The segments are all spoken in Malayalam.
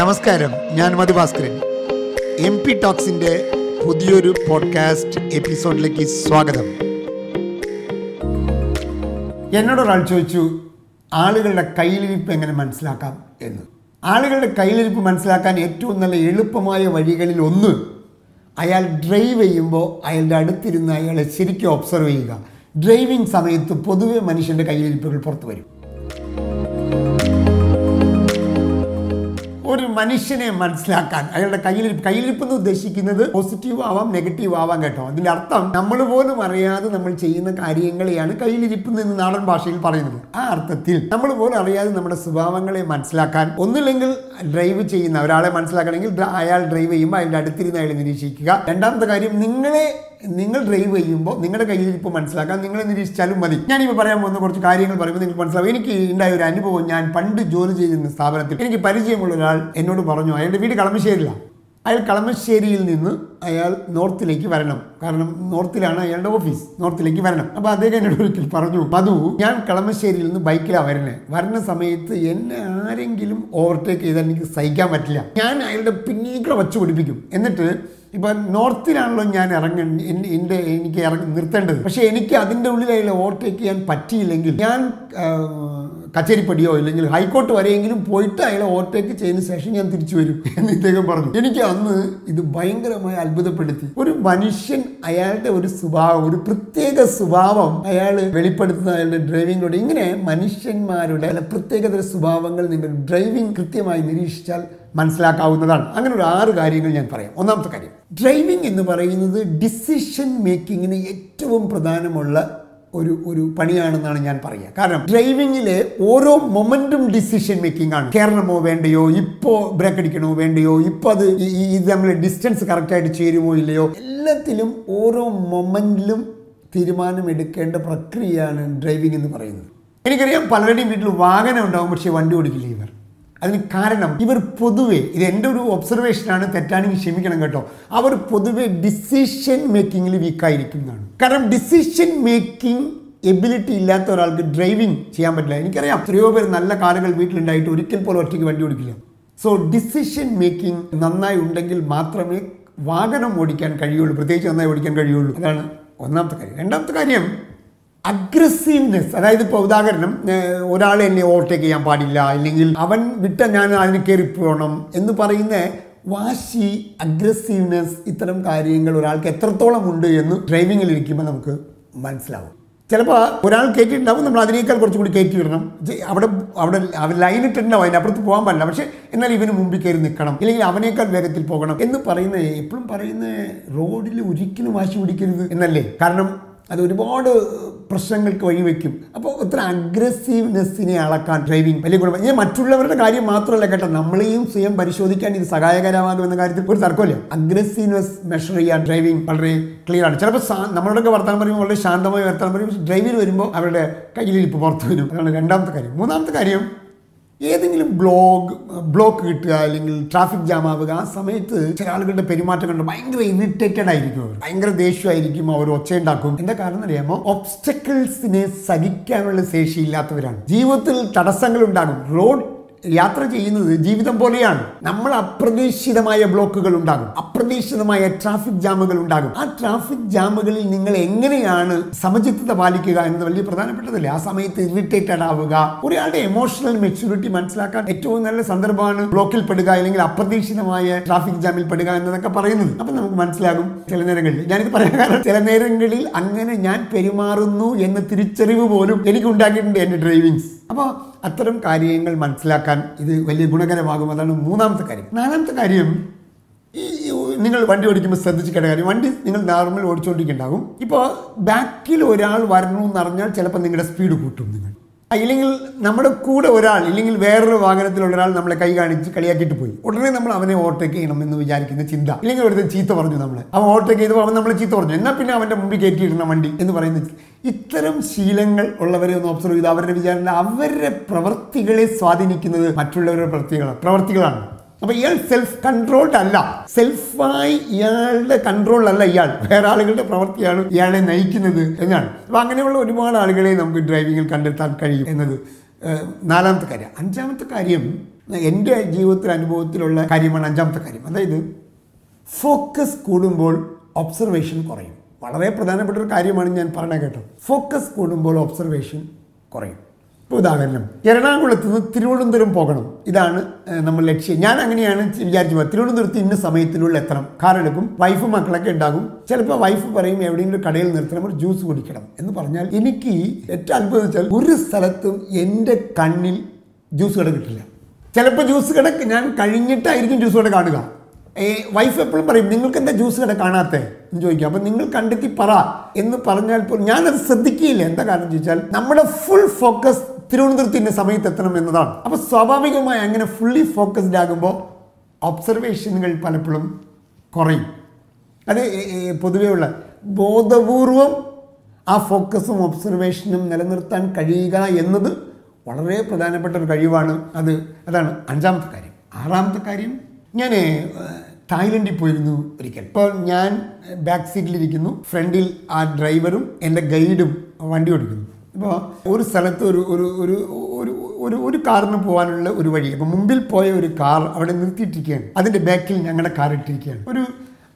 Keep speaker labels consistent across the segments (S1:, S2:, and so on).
S1: നമസ്കാരം ഞാൻ മധുഭാസ്കരൻ എം പി ടോക്സിന്റെ പുതിയൊരു പോഡ്കാസ്റ്റ് എപ്പിസോഡിലേക്ക് സ്വാഗതം. എന്നോടൊരാൾ ചോദിച്ചു ആളുകളുടെ കയ്യിലിരിപ്പ് എങ്ങനെ മനസ്സിലാക്കാം? എന്ന്. ആളുകളുടെ കയ്യിലിരിപ്പ് മനസ്സിലാക്കാൻ ഏറ്റവും നല്ല എളുപ്പമായ വഴികളിൽ ഒന്ന് അയാൾ ഡ്രൈവ് ചെയ്യുമ്പോൾ അയാളുടെ അടുത്തിരുന്ന് അയാളെ ശരിക്കും ഒബ്സർവ് ചെയ്യുക. ഡ്രൈവിംഗ് സമയത്ത് പൊതുവെ മനുഷ്യന്റെ കയ്യിലിരിപ്പുകൾ പുറത്തു വരും. ഒരു മനുഷ്യനെ മനസ്സിലാക്കാൻ അയാളുടെ കയ്യിലിരിപ്പ് എന്ന് ഉദ്ദേശിക്കുന്നത് പോസിറ്റീവ് ആവാം നെഗറ്റീവ് ആവാം കേട്ടോ. അതിന്റെ അർത്ഥം നമ്മൾ പോലും അറിയാതെ നമ്മൾ ചെയ്യുന്ന കാര്യങ്ങളെയാണ് കയ്യിലിരിപ്പ് എന്ന് നാടൻ ഭാഷയിൽ പറയുന്നത്. ആ അർത്ഥത്തിൽ നമ്മൾ പോലും അറിയാതെ നമ്മുടെ സ്വഭാവങ്ങളെ മനസ്സിലാക്കാൻ ഒന്നില്ലെങ്കിൽ ഡ്രൈവ് ചെയ്യുന്ന ഒരാളെ മനസ്സിലാക്കണമെങ്കിൽ അയാൾ ഡ്രൈവ് ചെയ്യുമ്പോൾ അതിന്റെ അടുത്തിരുന്ന് അയാൾ നിരീക്ഷിക്കുക. രണ്ടാമത്തെ കാര്യം നിങ്ങളെ നിങ്ങൾ ഡ്രൈവ് ചെയ്യുമ്പോൾ നിങ്ങളുടെ കയ്യിൽ ഇപ്പോൾ മനസ്സിലാക്കാൻ നിങ്ങൾ നിരീക്ഷിച്ചാലും മതി. ഞാനിപ്പോൾ പറയാൻ പോകുന്ന കുറച്ച് കാര്യങ്ങൾ പറയുമ്പോൾ നിങ്ങൾക്ക് മനസ്സിലാവും. എനിക്ക് ഉണ്ടായ ഒരു അനുഭവം ഞാൻ പണ്ട് ജോലി ചെയ്യുന്ന സ്ഥാപനത്തിൽ എനിക്ക് പരിചയമുള്ള ഒരാൾ എന്നോട് പറഞ്ഞു അയാളുടെ വീട് കളമശ്ശേരിയിലാണ് അയാൾ കളമശ്ശേരിയിൽ നിന്ന് അയാൾ നോർത്തിലേക്ക് വരണം. കാരണം നോർത്തിലാണ് അയാളുടെ ഓഫീസ്. നോർത്തിലേക്ക് വരണം. അപ്പോൾ അദ്ദേഹം എന്നോട് ഒരിക്കൽ പറഞ്ഞു മധു ഞാൻ കളമശ്ശേരിയിൽ നിന്ന് ബൈക്കിലാണ് വരണേ. വരുന്ന സമയത്ത് എന്നെ ആരെങ്കിലും ഓവർടേക്ക് ചെയ്താൽ എനിക്ക് സഹിക്കാൻ പറ്റില്ല. ഞാൻ അയാളുടെ പിന്നീട് വച്ചു പിടിപ്പിക്കും. എന്നിട്ട് ഇപ്പം നോർത്തിലാണല്ലോ ഞാൻ ഇറങ്ങി എൻ- എന്റെ എനിക്ക് ഇറങ്ങി നിർത്തേണ്ടത്. പക്ഷേ എനിക്ക് അതിന്റെ ഉള്ളിൽ ഓവർടേക്ക് ചെയ്യാൻ പറ്റിയില്ലെങ്കിൽ ഞാൻ കച്ചേരിപ്പടിയോ ഇല്ലെങ്കിൽ ഹൈക്കോർട്ട് വരെയെങ്കിലും പോയിട്ട് അയാളെ ഓവർടേക്ക് ചെയ്യുന്ന ശേഷം ഞാൻ തിരിച്ചു വരും എന്ന് ഇദ്ദേഹം പറഞ്ഞു. എനിക്ക് അന്ന് ഇത് ഭയങ്കരമായി അത്ഭുതപ്പെടുത്തി. ഒരു മനുഷ്യൻ അയാളുടെ ഒരു സ്വഭാവം ഒരു പ്രത്യേക സ്വഭാവം അയാൾ വെളിപ്പെടുത്തുന്ന അയാളുടെ ഡ്രൈവിങ്ങിലൂടെ ഇങ്ങനെ മനുഷ്യന്മാരുടെ പ്രത്യേകതര സ്വഭാവങ്ങൾ നിങ്ങൾ ഡ്രൈവിംഗ് കൃത്യമായി നിരീക്ഷിച്ചാൽ മനസ്സിലാക്കാവുന്നതാണ്. അങ്ങനെ ഒരു ആറ് കാര്യങ്ങൾ ഞാൻ പറയാം. ഒന്നാമത്തെ കാര്യം ഡ്രൈവിംഗ് എന്ന് പറയുന്നത് ഡിസിഷൻ മേക്കിങ്ങിന് ഏറ്റവും പ്രധാനമുള്ള ഒരു ഒരു പണിയാണെന്നാണ് ഞാൻ പറയുക. കാരണം ഡ്രൈവിങ്ങിലെ ഓരോ മൊമെന്റും ഡിസിഷൻ മേക്കിംഗ് ആണ്. കയറണമോ വേണ്ടയോ? ഇപ്പോൾ ബ്രേക്ക് അടിക്കണമോ വേണ്ടയോ? ഇപ്പോൾ അത് ഇത് നമ്മൾ ഡിസ്റ്റൻസ് കറക്റ്റായിട്ട് ചേരുമോ ഇല്ലയോ? എല്ലാത്തിലും ഓരോ മൊമെന്റിലും തീരുമാനമെടുക്കേണ്ട പ്രക്രിയയാണ് ഡ്രൈവിംഗ് എന്ന് പറയുന്നത്. എനിക്കറിയാം പലരുടെയും വീട്ടിൽ വാഹനം ഉണ്ടാവും പക്ഷേ വണ്ടി ഓടിക്കില്ല ഇവർ. അതിന് കാരണം ഇവർ പൊതുവെ ഇത് എന്റെ ഒരു ഒബ്സർവേഷനാണ് തെറ്റാണെങ്കിൽ ക്ഷമിക്കണം കേട്ടോ. അവർ പൊതുവെ ഡിസിഷൻ മേക്കിങ്ങിൽ വീക്കായിരിക്കുന്നതാണ് കാരണം ഡിസിഷൻ മേക്കിംഗ് എബിലിറ്റി ഇല്ലാത്ത ഒരാൾക്ക് ഡ്രൈവിംഗ് ചെയ്യാൻ പറ്റില്ല. എനിക്കറിയാം എത്രയോ പേർ നല്ല കാറുകൾ വീട്ടിലുണ്ടായിട്ട് ഒരിക്കൽ പോലും ഒറ്റയ്ക്ക് വണ്ടി ഓടിക്കില്ല. സോ ഡിസിഷൻ മേക്കിംഗ് നന്നായി ഉണ്ടെങ്കിൽ മാത്രമേ വാഹനം ഓടിക്കാൻ കഴിയുള്ളൂ പ്രത്യേകിച്ച് നന്നായി ഓടിക്കാൻ കഴിയുള്ളൂ. അതാണ് ഒന്നാമത്തെ കാര്യം. രണ്ടാമത്തെ കാര്യം അഗ്രസീവ്നെസ് അതായത് ഇപ്പോൾ ഉദാഹരണം ഒരാൾ എന്നെ ഓവർടേക്ക് ചെയ്യാൻ പാടില്ല അല്ലെങ്കിൽ അവൻ വിട്ട ഞാൻ അതിന് കയറി പോകണം എന്ന് പറയുന്ന വാശി അഗ്രസീവ്നെസ് ഇത്തരം കാര്യങ്ങൾ ഒരാൾക്ക് എത്രത്തോളം ഉണ്ട് എന്ന് ഡ്രൈവിങ്ങിൽ ഇരിക്കുമ്പോൾ നമുക്ക് മനസ്സിലാവും. ചിലപ്പോൾ ഒരാൾ കയറ്റിയിട്ടുണ്ടാവും നമ്മൾ അതിനേക്കാൾ കുറച്ചും കൂടി കയറ്റി വിടണം. അവിടെ അവിടെ അവർ ലൈൻ ഇട്ടിട്ടുണ്ടാവും അതിന്റെ അപ്പുറത്ത് പോകാൻ പറ്റില്ല പക്ഷേ എന്നാൽ ഇവന് മുമ്പിൽ കയറി നിൽക്കണം ഇല്ലെങ്കിൽ അവനേക്കാൾ വേഗത്തിൽ പോകണം എന്ന് പറയുന്ന എപ്പോഴും പറയുന്ന റോഡിൽ ഒരിക്കലും വാശി പിടിക്കരുത് എന്നല്ലേ? കാരണം അത് ഒരുപാട് പ്രശ്നങ്ങൾക്ക് വഴിവെക്കും അപ്പോൾ ഇത്ര അഗ്രസീവ്നെസ്സിനെ അളക്കാൻ ഡ്രൈവിംഗ് വലിയ ഗുണം ഇനി മറ്റുള്ളവരുടെ കാര്യം മാത്രമല്ല കേട്ടോ നമ്മളെയും സ്വയം പരിശോധിക്കാൻ ഇത് സഹായകരമാകും എന്ന കാര്യത്തിൽ ഒരു തർക്കമില്ല. അഗ്രസീവ്നെസ് മെഷർ ചെയ്യാൻ ഡ്രൈവിംഗ് വളരെ ക്ലിയർ ആണ്. ചിലപ്പോൾ നമ്മളോടൊക്കെ വർത്തമാനം പറയുമ്പോൾ വളരെ ശാന്തമായി വർത്തമാനം പറയും. ഡ്രൈവിൽ വരുമ്പോൾ അവരുടെ കയ്യിലിരിപ്പ് പുറത്തു വരും. അതാണ് രണ്ടാമത്തെ കാര്യം. മൂന്നാമത്തെ കാര്യം ഏതെങ്കിലും ബ്ലോഗ് ബ്ലോക്ക് കിട്ടുക അല്ലെങ്കിൽ ട്രാഫിക് ജാം ആവുക ആ സമയത്ത് ചില ആളുകളുടെ പെരുമാറ്റം കണ്ട് ഭയങ്കര ഇറിറ്റേറ്റഡ് ആയിരിക്കും അവർ. ഭയങ്കര ദേഷ്യമായിരിക്കും അവർ ഒച്ചയുണ്ടാക്കും എന്താ കാരണം അറിയാമോ? ഒബ്സ്റ്റക്കിൾസിനെ സഹിക്കാനുള്ള ശേഷി ഇല്ലാത്തവരാണ് ജീവിതത്തിൽ തടസ്സങ്ങൾ ഉണ്ടാകും. റോഡ് യാത്ര ചെയ്യുന്നത് ജീവിതം പോലെയാണ്. നമ്മൾ അപ്രതീക്ഷിതമായ ബ്ലോക്കുകൾ ഉണ്ടാകും. അപ്രതീക്ഷിതമായ ട്രാഫിക് ജാമുകൾ ഉണ്ടാകും. ആ ട്രാഫിക് ജാമുകളിൽ നിങ്ങൾ എങ്ങനെയാണ് സമചിത്തത പാലിക്കുക എന്നത് വലിയ പ്രധാനപ്പെട്ടതല്ലേ? ആ സമയത്ത് ഇറിറ്റേറ്റഡ് ആവുക ഒരാളുടെ എമോഷണൽ മെച്യൂരിറ്റി മനസ്സിലാക്കാൻ ഏറ്റവും നല്ല സന്ദർഭമാണ് ബ്ലോക്കിൽ പെടുക അല്ലെങ്കിൽ അപ്രതീക്ഷിതമായ ട്രാഫിക് ജാമിൽ പെടുക എന്നതൊക്കെ പറയുന്നത്. അപ്പൊ നമുക്ക് മനസ്സിലാകും ചില നേരങ്ങളിൽ. ഞാനിത് പറയാൻ കാരണം ചില നേരങ്ങളിൽ അങ്ങനെ ഞാൻ പെരുമാറുന്നു എന്ന തിരിച്ചറിവ് പോലും എനിക്ക് ഉണ്ടാക്കിയിട്ടുണ്ട് എന്റെ ഡ്രൈവിങ്സ് അപ്പോൾ അത്തരം കാര്യങ്ങൾ മനസ്സിലാക്കാൻ ഇത് വലിയ ഗുണകരമാകും. അതാണ് മൂന്നാമത്തെ കാര്യം. നാലാമത്തെ കാര്യം ഈ നിങ്ങൾ വണ്ടി ഓടിക്കുമ്പോൾ ശ്രദ്ധിച്ചിക്കേണ്ട കാര്യം. വണ്ടി നിങ്ങൾ നോർമൽ ഓടിച്ചുകൊണ്ടിരിക്കുന്നുണ്ടാകും ഇപ്പോൾ ബാക്കിൽ ഒരാൾ വരണമെന്ന് അറിഞ്ഞാൽ ചിലപ്പോൾ നിങ്ങളുടെ സ്പീഡ് കൂട്ടും നിങ്ങൾ. ഇല്ലെങ്കിൽ നമ്മുടെ കൂടെ ഒരാൾ ഇല്ലെങ്കിൽ വേറൊരു വാഹനത്തിലുള്ള ഒരാൾ നമ്മളെ കൈ കാണിച്ച് കളിയാക്കിയിട്ട് പോയി. ഉടനെ നമ്മൾ അവനെ ഓവർടേക്ക് ചെയ്യണം എന്ന് വിചാരിക്കുന്ന ചിന്ത. ഇല്ലെങ്കിൽ ഒരുത്തൻ ചീത്ത പറഞ്ഞു നമ്മൾ അവൻ ഓവർടേക്ക് ചെയ്തപ്പോൾ അവൻ നമ്മളെ ചീത്ത പറഞ്ഞു. എന്നാൽ പിന്നെ അവന്റെ മുമ്പിൽ കയറ്റിയിരുന്ന വണ്ടി എന്ന് പറയുന്ന ഇത്തരം ശീലങ്ങൾ ഉള്ളവരെ ഒന്ന് ഒബ്സർവ് ചെയ്ത് അവരുടെ വിചാരണ അവരുടെ പ്രവൃത്തികളെ സ്വാധീനിക്കുന്നത് മറ്റുള്ളവരുടെ പ്രവൃത്തികളാണ് പ്രവർത്തികളാണ്. അപ്പൊ ഇയാൾ സെൽഫ് കൺട്രോൾഡ് അല്ല. സെൽഫായി ഇയാളുടെ അല്ല ഇയാൾ. വേറെ ആളുകളുടെ പ്രവൃത്തിയാണ് ഇയാളെ നയിക്കുന്നത് എന്നാണ്. അപ്പൊ അങ്ങനെയുള്ള ഒരുപാട് ആളുകളെ നമുക്ക് ഡ്രൈവിങ്ങിൽ കണ്ടെത്താൻ കഴിയും എന്നത് നാലാമത്തെ കാര്യം. അഞ്ചാമത്തെ കാര്യം എന്റെ ജീവിതത്തിൽ അനുഭവത്തിലുള്ള കാര്യമാണ് അഞ്ചാമത്തെ കാര്യം. അതായത് ഫോക്കസ് കൂടുമ്പോൾ ഒബ്സർവേഷൻ കുറയും. വളരെ പ്രധാനപ്പെട്ട ഒരു കാര്യമാണ് ഞാൻ പറഞ്ഞ കേട്ടോ. ഫോക്കസ് കൂടുമ്പോൾ ഒബ്സർവേഷൻ കുറയും. ഇപ്പോൾ ഉദാഹരണം. എറണാകുളത്ത് നിന്ന് തിരുവനന്തപുരം പോകണം. ഇതാണ് നമ്മൾ ലക്ഷ്യം. ഞാൻ അങ്ങനെയാണ് വിചാരിച്ചു പോകുക തിരുവനന്തപുരത്ത് ഇന്ന സമയത്തിനുള്ളിൽ എത്തണം. കാർ എടുക്കും. വൈഫ് മക്കളൊക്കെ ഉണ്ടാകും. ചിലപ്പോൾ വൈഫ് പറയും എവിടെയെങ്കിലും കടയിൽ നിർത്തണം. ഒരു ജ്യൂസ് കുടിക്കണം. എന്ന് പറഞ്ഞാൽ എനിക്ക് ഏറ്റവും അത്ഭുതം വെച്ചാൽ ഒരു സ്ഥലത്തും എന്റെ കണ്ണിൽ ജ്യൂസ് കട കിട്ടില്ല. ചിലപ്പോൾ ജ്യൂസ് കട ഞാൻ കഴിഞ്ഞിട്ടായിരിക്കും ജ്യൂസ് കട കാണുക. വൈഫ് എപ്പോഴും പറയും നിങ്ങൾക്ക് എന്താ ജ്യൂസ് കട കാണാത്തേ? എന്ന് ചോദിക്കുക അപ്പം നിങ്ങൾ കണ്ടെത്തി പറ എന്ന് പറഞ്ഞാൽ പോലും ഞാനത് ശ്രദ്ധിക്കുകയില്ല. എന്താ കാരണം ചോദിച്ചാൽ നമ്മുടെ ഫുൾ ഫോക്കസ് തിരുവനന്തപുരത്തിന്റെ സമയത്ത് എത്തണം എന്നതാണ്. അപ്പോൾ സ്വാഭാവികമായി അങ്ങനെ ഫുള്ളി ഫോക്കസ്ഡ് ആകുമ്പോൾ ഒബ്സർവേഷനുകൾ പലപ്പോഴും കുറയും. അത് പൊതുവേ ഉള്ള ബോധപൂർവം ആ ഫോക്കസും ഒബ്സർവേഷനും നിലനിർത്താൻ കഴിയുക എന്നത് വളരെ പ്രധാനപ്പെട്ട ഒരു കഴിവാണ്. അത് അതാണ് അഞ്ചാമത്തെ കാര്യം. ആറാമത്തെ കാര്യം ഞാൻ തായ്ലൻഡിൽ പോയിരുന്നു ഒരിക്കൽ. ഇപ്പോൾ ഞാൻ ബാക്ക് സീറ്റിലിരിക്കുന്നു ഫ്രണ്ടിൽ ആ ഡ്രൈവറും എന്റെ ഗൈഡും വണ്ടി ഓടിക്കുന്നു. ഇപ്പോൾ ഒരു സ്ഥലത്ത് ഒരു ഒരു ഒരു ഒരു ഒരു ഒരു കാറിന് പോകാനുള്ള ഒരു വഴി. അപ്പോൾ മുമ്പിൽ പോയ ഒരു കാർ അവിടെ നിർത്തിയിട്ടിരിക്കുകയാണ്. അതിന്റെ ബാക്കിൽ ഞങ്ങളുടെ കാർ ഇട്ടിരിക്കുകയാണ്. ഒരു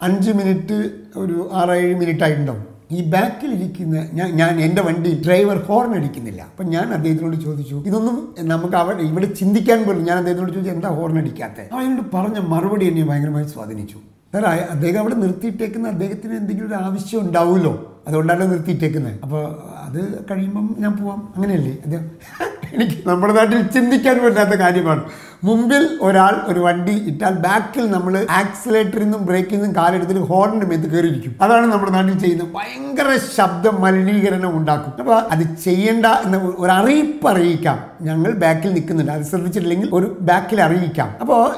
S1: അഞ്ച് മിനിറ്റ് ഒരു ആറേഴ് മിനിറ്റ് ആയിട്ടുണ്ടാവും. ഈ ബാക്കിൽ ഇരിക്കുന്ന ഞാൻ ഞാൻ എന്റെ വണ്ടി ഡ്രൈവർ ഹോർൺ അടിക്കുന്നില്ല. അപ്പം ഞാൻ അദ്ദേഹത്തിനോട് ചോദിച്ചു ഇതൊന്നും നമുക്ക് അവിടെ ഇവിടെ ചിന്തിക്കാൻ പോലും ഞാൻ അദ്ദേഹത്തിനോട് ചോദിച്ചു എന്താ ഹോർൺ അടിക്കാത്തത് അവനോട് പറഞ്ഞ മറുപടി എന്നെ ഭയങ്കരമായി സ്വാധീനിച്ചു. സാർ അദ്ദേഹം അവിടെ നിർത്തിയിട്ടേക്കുന്ന അദ്ദേഹത്തിന് എന്തെങ്കിലും ഒരു ആവശ്യം ഉണ്ടാവുമല്ലോ? അതുകൊണ്ടാണ് നിർത്തിയിട്ടേക്കുന്നത്. അപ്പോൾ അത് കഴിയുമ്പം ഞാൻ പോവാം. അങ്ങനെയല്ലേ? അദ്ദേഹം എനിക്ക് നമ്മുടെ നാട്ടിൽ ചിന്തിക്കാൻ പറ്റാത്ത കാര്യമാണ്. മുമ്പിൽ ഒരാൾ ഒരു വണ്ടി ഇട്ടാൽ ബാക്കിൽ നമ്മൾ ആക്സിലേറ്ററിൽ നിന്നും ബ്രേക്കിൽ നിന്നും കാലെടുത്തിട്ട് ഹോണിന്റെ മേത്ത് കയറിയിരിക്കും. അതാണ് നമ്മുടെ നാട്ടിൽ ചെയ്യുന്നത് ഭയങ്കര ശബ്ദ മലിനീകരണം ഉണ്ടാക്കും. അപ്പോൾ അത് ചെയ്യേണ്ട എന്ന ഒരു അറിയിപ്പ് അറിയിക്കാം. ഞങ്ങൾ ബാക്കിൽ നിൽക്കുന്നുണ്ട്. അത് ശ്രദ്ധിച്ചിട്ടില്ലെങ്കിൽ ഒരു ബാക്കിൽ അറിയിക്കാം. അപ്പോൾ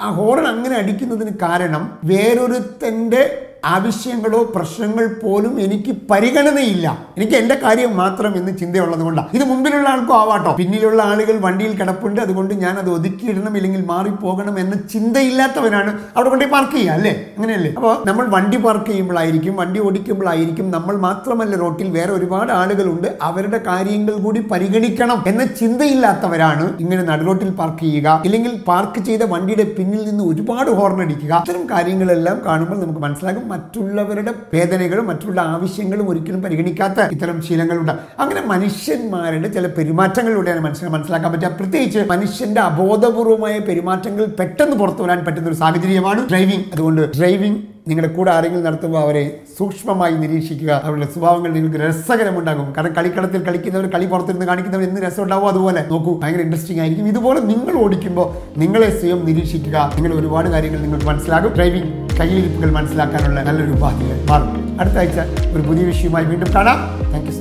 S1: ആ ഹോർൺ അങ്ങനെ അടിക്കുന്നതിന് കാരണം വേറൊരുത്തന്റെ ആവശ്യങ്ങളോ പ്രശ്നങ്ങൾ പോലും എനിക്ക് പരിഗണനയില്ല. എനിക്ക് എന്റെ കാര്യം മാത്രം എന്ന് ചിന്തയുള്ളത് കൊണ്ടാണ് ഇത് മുമ്പിലുള്ള ആൾക്കും ആവാട്ടോ. പിന്നിലുള്ള ആളുകൾ വണ്ടിയിൽ കിടപ്പുണ്ട്. അതുകൊണ്ട് ഞാൻ അത് ഒതുക്കിയിടണം ഇല്ലെങ്കിൽ മാറിപ്പോകണം എന്ന ചിന്തയില്ലാത്തവനാണ് അവിടെ കൊണ്ടുപോയി പാർക്ക് ചെയ്യുക അല്ലേ? അങ്ങനെയല്ലേ? അപ്പോൾ നമ്മൾ വണ്ടി പാർക്ക് ചെയ്യുമ്പോഴായിരിക്കും വണ്ടി ഓടിക്കുമ്പോഴായിരിക്കും നമ്മൾ മാത്രമല്ല റോട്ടിൽ വേറെ ഒരുപാട് ആളുകളുണ്ട്. അവരുടെ കാര്യങ്ങൾ കൂടി പരിഗണിക്കണം എന്ന ചിന്തയില്ലാത്തവരാണ് ഇങ്ങനെ നടുറോട്ടിൽ പാർക്ക് ചെയ്യുക. ഇല്ലെങ്കിൽ പാർക്ക് ചെയ്ത വണ്ടിയുടെ പിന്നിൽ നിന്ന് ഒരുപാട് ഹോർൺ അടിക്കുക. ഇത്തരം കാര്യങ്ങളെല്ലാം കാണുമ്പോൾ നമുക്ക് മനസ്സിലാകും മറ്റുള്ളവരുടെ വേദനകളും മറ്റുള്ള ആവശ്യങ്ങളും ഒരിക്കലും പരിഗണിക്കാത്ത ഇത്തരം ശീലങ്ങളുണ്ട്. അങ്ങനെ മനുഷ്യന്മാരുടെ ചില പെരുമാറ്റങ്ങളിലൂടെയാണ് മനുഷ്യനെ മനസ്സിലാക്കാൻ പറ്റുക. പ്രത്യേകിച്ച് മനുഷ്യന്റെ അബോധപൂർവമായ പെരുമാറ്റങ്ങൾ പെട്ടെന്ന് പുറത്തു വരാൻ പറ്റുന്ന ഒരു സാഹചര്യമാണ് ഡ്രൈവിംഗ് അതുകൊണ്ട് ഡ്രൈവിംഗ് നിങ്ങളുടെ കൂടെ ആരെങ്കിലും നടത്തുമ്പോൾ അവരെ സൂക്ഷ്മമായി നിരീക്ഷിക്കുക. അവരുടെ സ്വഭാവങ്ങൾ നിങ്ങൾക്ക് രസകരമുണ്ടാകും. കാരണം കളിക്കളത്തിൽ കളിക്കുന്നവർ കളി പുറത്തിരുന്ന് കാണിക്കുന്നവർ എന്ത് രസം ഉണ്ടാവും അതുപോലെ. നോക്കൂ ഭയങ്കര ഇൻട്രസ്റ്റിംഗ് ആയിരിക്കും. ഇതുപോലെ നിങ്ങൾ ഓടിക്കുമ്പോൾ നിങ്ങളെ സ്വയം നിരീക്ഷിക്കുക. നിങ്ങൾ ഒരുപാട് കാര്യങ്ങൾ നിങ്ങൾക്ക് മനസ്സിലാകും. ഡ്രൈവിംഗ് കയ്യിലിരിപ്പുകൾ മനസ്സിലാക്കാനുള്ള നല്ലൊരു ഉപാധികൾ മാറും. അടുത്ത ആഴ്ച ഒരു പുതിയ വിഷയവുമായി വീണ്ടും കാണാം. Thank you